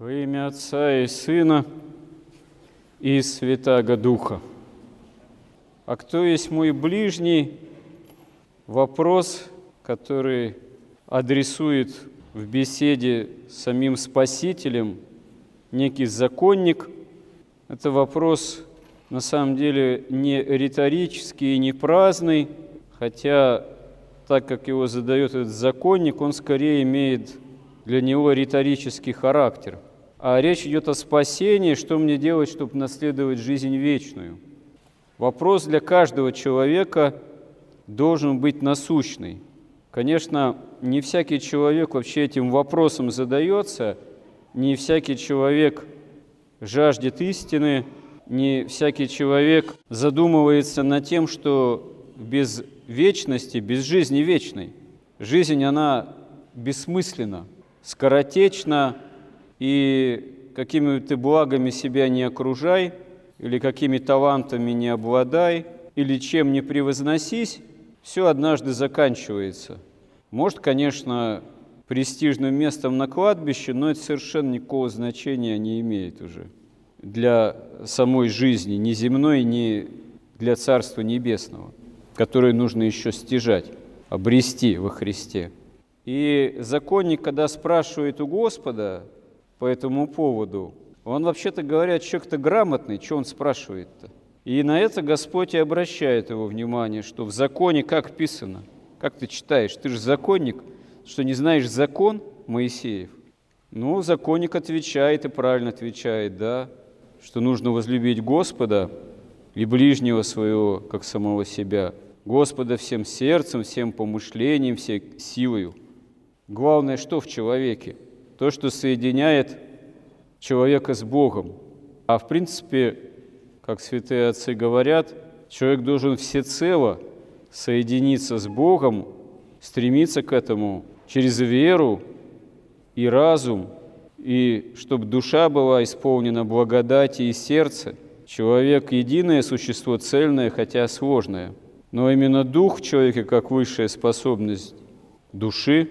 Во имя Отца и Сына и Святаго Духа. А кто есть мой ближний? Вопрос, который адресует в беседе с самим Спасителем некий законник. Это вопрос на самом деле не риторический и не праздный, хотя так как его задает этот законник, он скорее имеет для него риторический характер – а речь идет о спасении, что мне делать, чтобы наследовать жизнь вечную. Вопрос для каждого человека должен быть насущный. Конечно, не всякий человек вообще этим вопросом задается, не всякий человек жаждет истины, не всякий человек задумывается над тем, что без вечности, без жизни вечной, жизнь, она бессмысленна, скоротечна, и какими ты благами себя не окружай, или какими талантами не обладай, или чем не превозносись, все однажды заканчивается. Может, конечно, престижным местом на кладбище, но это совершенно никакого значения не имеет уже для самой жизни, ни земной, ни для Царства Небесного, которое нужно еще стяжать, обрести во Христе. И законник, когда спрашивает у Господа, по этому поводу. Он, вообще-то говоря, человек-то грамотный, что он спрашивает-то? И на это Господь и обращает его внимание, что в законе как писано. Как ты читаешь? Ты же законник, что не знаешь закон Моисеев? Ну, законник отвечает и правильно отвечает, да, что нужно возлюбить Господа и ближнего своего, как самого себя. Господа всем сердцем, всем помышлением, всей силою. Главное, что в человеке – то, что соединяет человека с Богом. А в принципе, как святые отцы говорят, человек должен всецело соединиться с Богом, стремиться к этому через веру и разум, и чтобы душа была исполнена благодати и сердце. Человек – единое существо, цельное, хотя сложное. Но именно дух в человеке, как высшая способность души,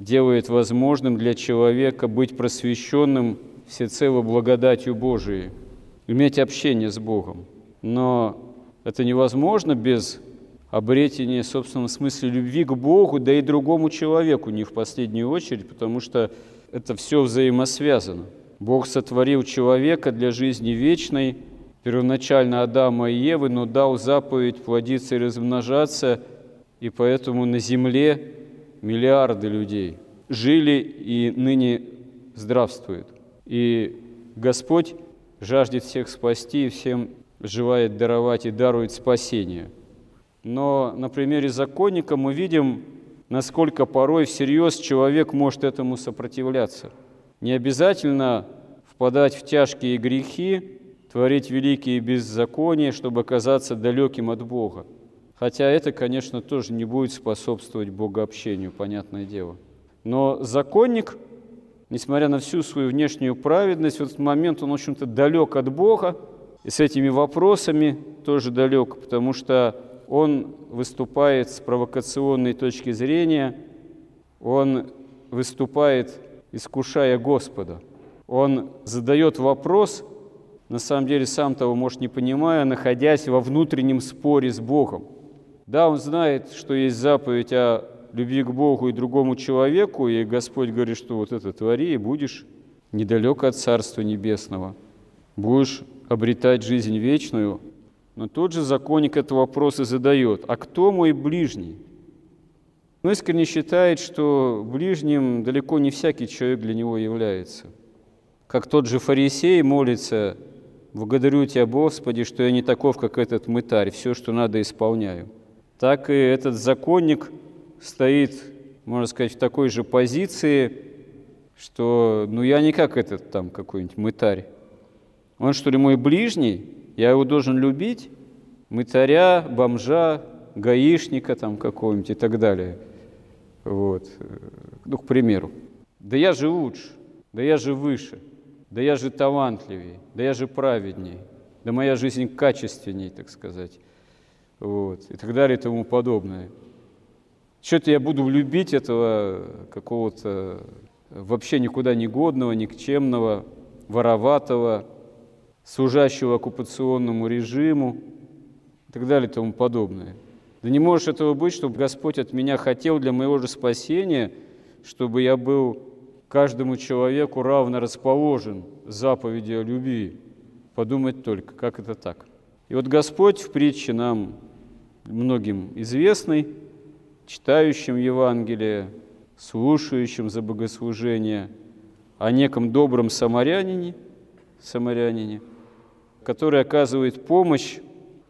делает возможным для человека быть просвещенным всецело благодатью Божией, иметь общение с Богом. Но это невозможно без обретения, в собственном смысле, любви к Богу, да и другому человеку, не в последнюю очередь, потому что это все взаимосвязано. Бог сотворил человека для жизни вечной, первоначально Адама и Евы, но дал заповедь плодиться и размножаться, и поэтому на земле миллиарды людей жили и ныне здравствуют. И Господь жаждет всех спасти и всем желает даровать и дарует спасение. Но на примере законника мы видим, насколько порой всерьез человек может этому сопротивляться. Не обязательно впадать в тяжкие грехи, творить великие беззакония, чтобы оказаться далеким от Бога. Хотя это, конечно, тоже не будет способствовать богообщению, понятное дело. Но законник, несмотря на всю свою внешнюю праведность, в этот момент он, в общем-то, далек от Бога, и с этими вопросами тоже далек, потому что он выступает с провокационной точки зрения, он выступает, искушая Господа. Он задает вопрос, на самом деле сам того, может, не понимая, находясь во внутреннем споре с Богом. Да, он знает, что есть заповедь о любви к Богу и другому человеку, и Господь говорит, что вот это твори, и будешь недалеко от Царства Небесного, будешь обретать жизнь вечную. Но тот же законник этот вопрос и задает, а кто мой ближний? Он искренне считает, что ближним далеко не всякий человек для него является. Как тот же фарисей молится, «Благодарю Тебя, Господи, что я не таков, как этот мытарь, все, что надо, исполняю» так и этот законник стоит, можно сказать, в такой же позиции, что ну я не как этот там какой-нибудь мытарь. Он что ли мой ближний, я его должен любить, мытаря, бомжа, гаишника там какого-нибудь и так далее. Вот. Ну, к примеру. Да я же лучше, да я же выше, да я же талантливее, да я же праведней, да моя жизнь качественней, так сказать вот, и так далее и тому подобное. Что-то я буду любить этого какого-то вообще никуда не годного, никчемного, вороватого, служащего оккупационному режиму и так далее и тому подобное. Да не может этого быть, чтобы Господь от меня хотел для моего же спасения, чтобы я был каждому человеку равно расположен заповеди о любви. Подумать только, как это так. И вот Господь в притче нам многим известный, читающим Евангелие, слушающим за богослужение, о неком добром самарянине, самарянине, который оказывает помощь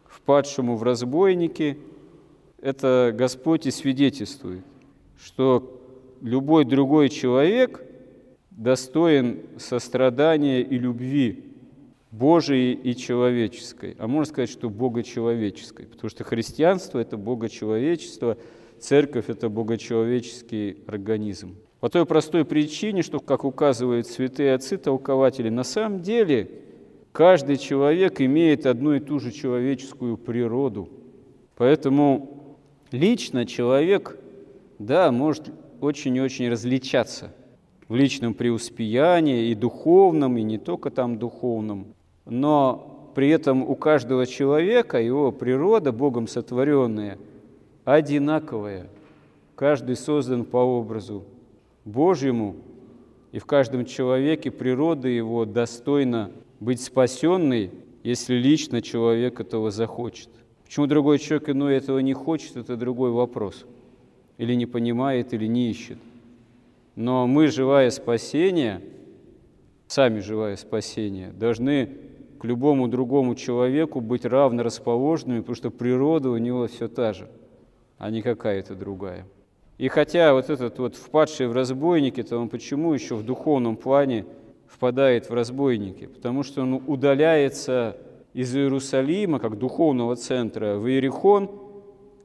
впадшему в разбойники, это Господь и свидетельствует, что любой другой человек достоин сострадания и любви Божией и человеческой, а можно сказать, что богочеловеческой, потому что христианство – это богочеловечество, церковь – это богочеловеческий организм. По той простой причине, что, как указывают святые отцы-толкователи, на самом деле каждый человек имеет одну и ту же человеческую природу. Поэтому лично человек, да, может очень и очень различаться в личном преуспеянии и духовном, и не только там духовном но при этом у каждого человека его природа, Богом сотворенная, одинаковая. Каждый создан по образу Божьему, и в каждом человеке природа его достойна быть спасенной, если лично человек этого захочет. Почему другой человек иной этого не хочет, это другой вопрос. Или не понимает, или не ищет. Но мы, живая спасение, сами живая спасение, должны к любому другому человеку быть равно расположенными, потому что природа у него все та же, а не какая-то другая. И хотя вот этот вот впадший в разбойники, то он почему еще в духовном плане впадает в разбойники? Потому что он удаляется из Иерусалима, как духовного центра, в Иерихон,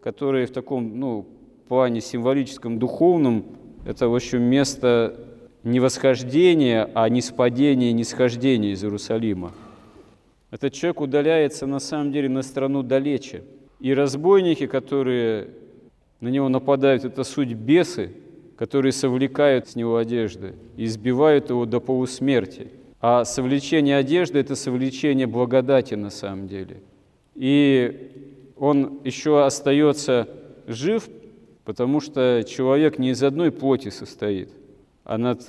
который в таком ну, плане символическом, духовном, это, в общем, место не восхождения, а не спадения, не схождения из Иерусалима. Этот человек удаляется на самом деле на страну далече. И разбойники, которые на него нападают, это суть бесы, которые совлекают с него одежды и избивают его до полусмерти. А совлечение одежды – это совлечение благодати на самом деле. И он еще остается жив, потому что человек не из одной плоти состоит, а над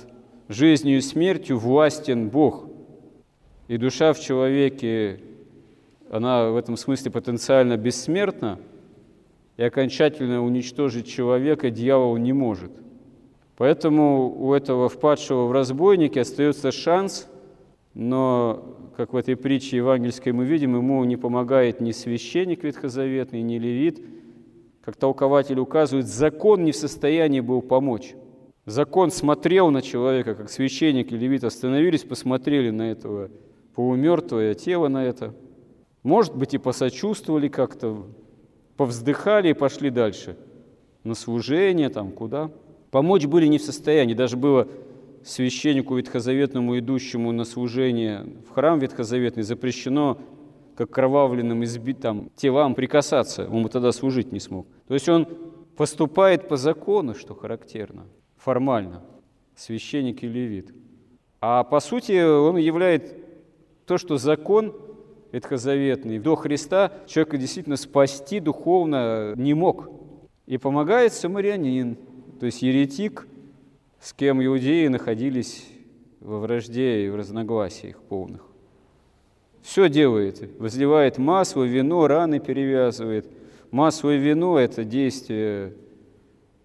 жизнью и смертью властен Бог – и душа в человеке, она в этом смысле потенциально бессмертна, и окончательно уничтожить человека дьявол не может. Поэтому у этого впадшего в разбойнике остается шанс, но, как в этой притче евангельской мы видим, ему не помогает ни священник ветхозаветный, ни левит. Как толкователь указывает, закон не в состоянии был помочь. Закон смотрел на человека, как священник и левит остановились, посмотрели на этого полумертвое тело на это. Может быть, и посочувствовали как-то, повздыхали и пошли дальше. На служение, там, куда. Помочь были не в состоянии. Даже было священнику ветхозаветному, идущему на служение в храм ветхозаветный, запрещено как кровавленным избитым телам прикасаться. Он бы тогда служить не смог. То есть он поступает по закону, что характерно, формально, священник и левит. А по сути он является то, что закон ветхозаветный до Христа человека действительно спасти духовно не мог. И помогает самарянин, то есть еретик, с кем иудеи находились во вражде и в разногласиях полных. Все делает, возливает масло, вино, раны перевязывает. Масло и вино – это действие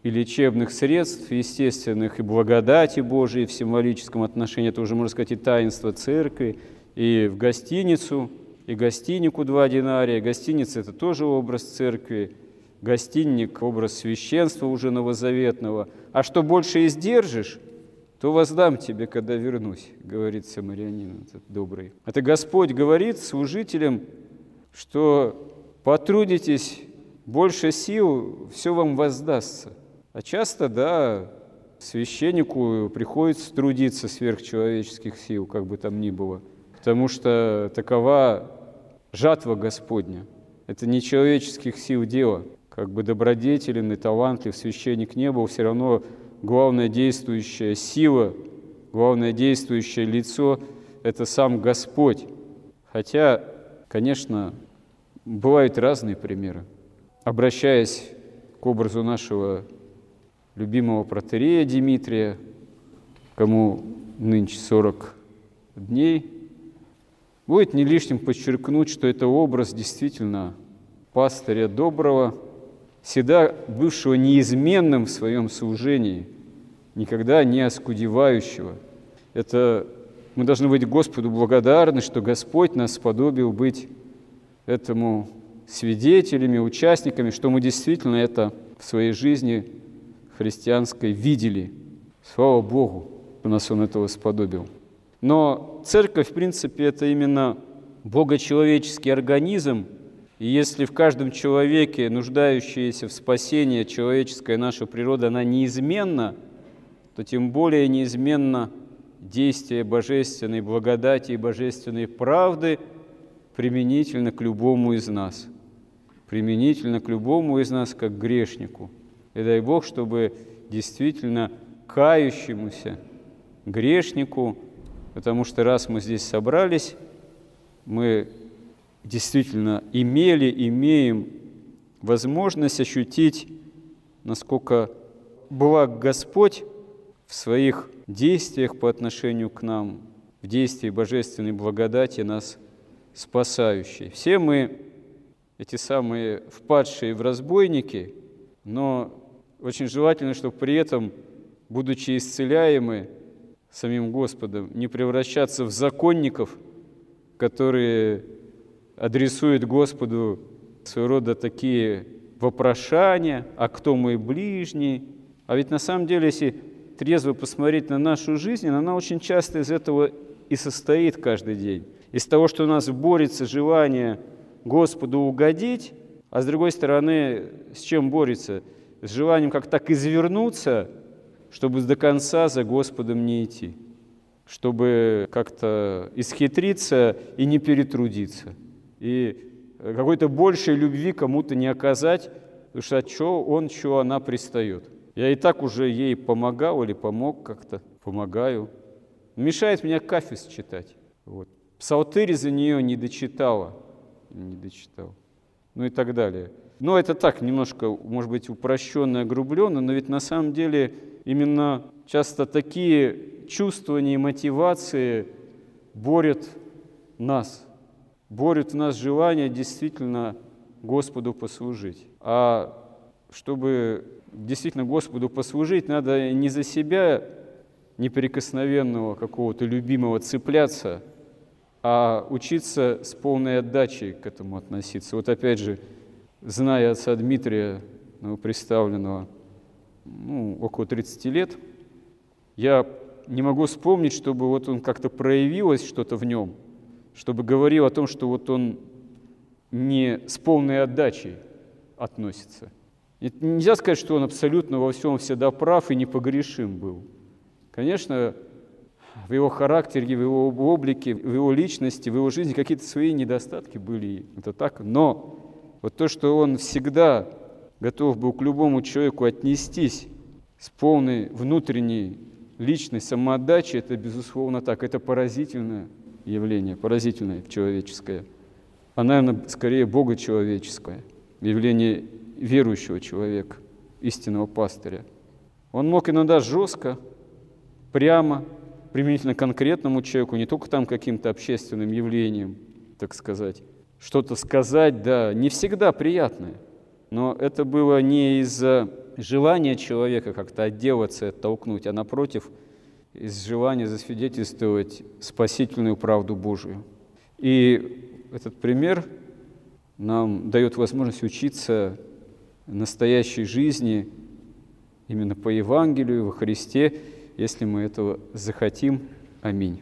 и лечебных средств, естественных, и благодати Божией в символическом отношении, это уже, можно сказать, и таинство церкви – и в гостиницу, и гостинику два динария. Гостиница – это тоже образ церкви, гостинник – образ священства уже новозаветного. А что больше издержишь, то воздам тебе, когда вернусь, говорит самарянин этот добрый. Это Господь говорит служителям, что потрудитесь больше сил, все вам воздастся. А часто, да, священнику приходится трудиться сверхчеловеческих сил, как бы там ни было – потому что такова жатва Господня. Это не человеческих сил дело. Как бы добродетелен и талантлив священник не был, все равно главное действующая сила, главное действующее лицо – это сам Господь. Хотя, конечно, бывают разные примеры. Обращаясь к образу нашего любимого протерея Дмитрия, кому нынче 40 дней, будет не лишним подчеркнуть, что это образ действительно пастыря доброго, всегда бывшего неизменным в своем служении, никогда не оскудевающего. Это мы должны быть Господу благодарны, что Господь нас сподобил быть этому свидетелями, участниками, что мы действительно это в своей жизни христианской видели. Слава Богу, что нас Он этого сподобил. Но церковь, в принципе, это именно богочеловеческий организм, и если в каждом человеке, нуждающаяся в спасении человеческая наша природа, она неизменна, то тем более неизменно действие божественной благодати и божественной правды применительно к любому из нас. Применительно к любому из нас, как грешнику. И дай Бог, чтобы действительно кающемуся грешнику, потому что раз мы здесь собрались, мы действительно имели, имеем возможность ощутить, насколько благ Господь в своих действиях по отношению к нам, в действии божественной благодати нас спасающей. Все мы эти самые впадшие в разбойники, но очень желательно, чтобы при этом, будучи исцеляемы самим Господом, не превращаться в законников, которые адресует Господу своего рода такие вопрошания, а кто мой ближний? А ведь на самом деле, если трезво посмотреть на нашу жизнь, она очень часто из этого и состоит каждый день. Из того, что у нас борется желание Господу угодить, а с другой стороны, с чем борется? С желанием как так извернуться, чтобы до конца за Господом не идти, чтобы как-то исхитриться и не перетрудиться – и какой-то большей любви кому-то не оказать, потому что чего он, что она пристает. Я и так уже ей помогал или помог как-то, помогаю. Мешает мне кафес читать. Вот. Псалтырь за нее не дочитала, не дочитал. Ну и так далее. Но это так, немножко, может быть, упрощенно, огрубленно, но ведь на самом деле именно часто такие чувствования и мотивации борют нас – борют в нас желание действительно Господу послужить. А чтобы действительно Господу послужить, надо не за себя неприкосновенного какого-то любимого цепляться, а учиться с полной отдачей к этому относиться. Вот опять же, зная отца Дмитрия, ну, представленного ну, около 30 лет, я не могу вспомнить, чтобы вот он как-то проявилось что-то в нем – чтобы говорил о том, что вот он не с полной отдачей относится. И нельзя сказать, что он абсолютно во всем всегда прав и непогрешим был. Конечно, в его характере, в его облике, в его личности, в его жизни какие-то свои недостатки были. Это так. Но вот то, что он всегда готов был к любому человеку отнестись с полной внутренней личной самоотдачей, это безусловно так. Это поразительно явление, поразительное человеческое, а, наверное, скорее богочеловеческое, явление верующего человека, истинного пастыря. Он мог иногда жестко, прямо, применительно конкретному человеку, не только там каким-то общественным явлением, так сказать, что-то сказать, да, не всегда приятное, но это было не из-за желания человека как-то отделаться, оттолкнуть, а напротив – из желания засвидетельствовать спасительную правду Божию. И этот пример нам дает возможность учиться настоящей жизни именно по Евангелию, во Христе, если мы этого захотим. Аминь.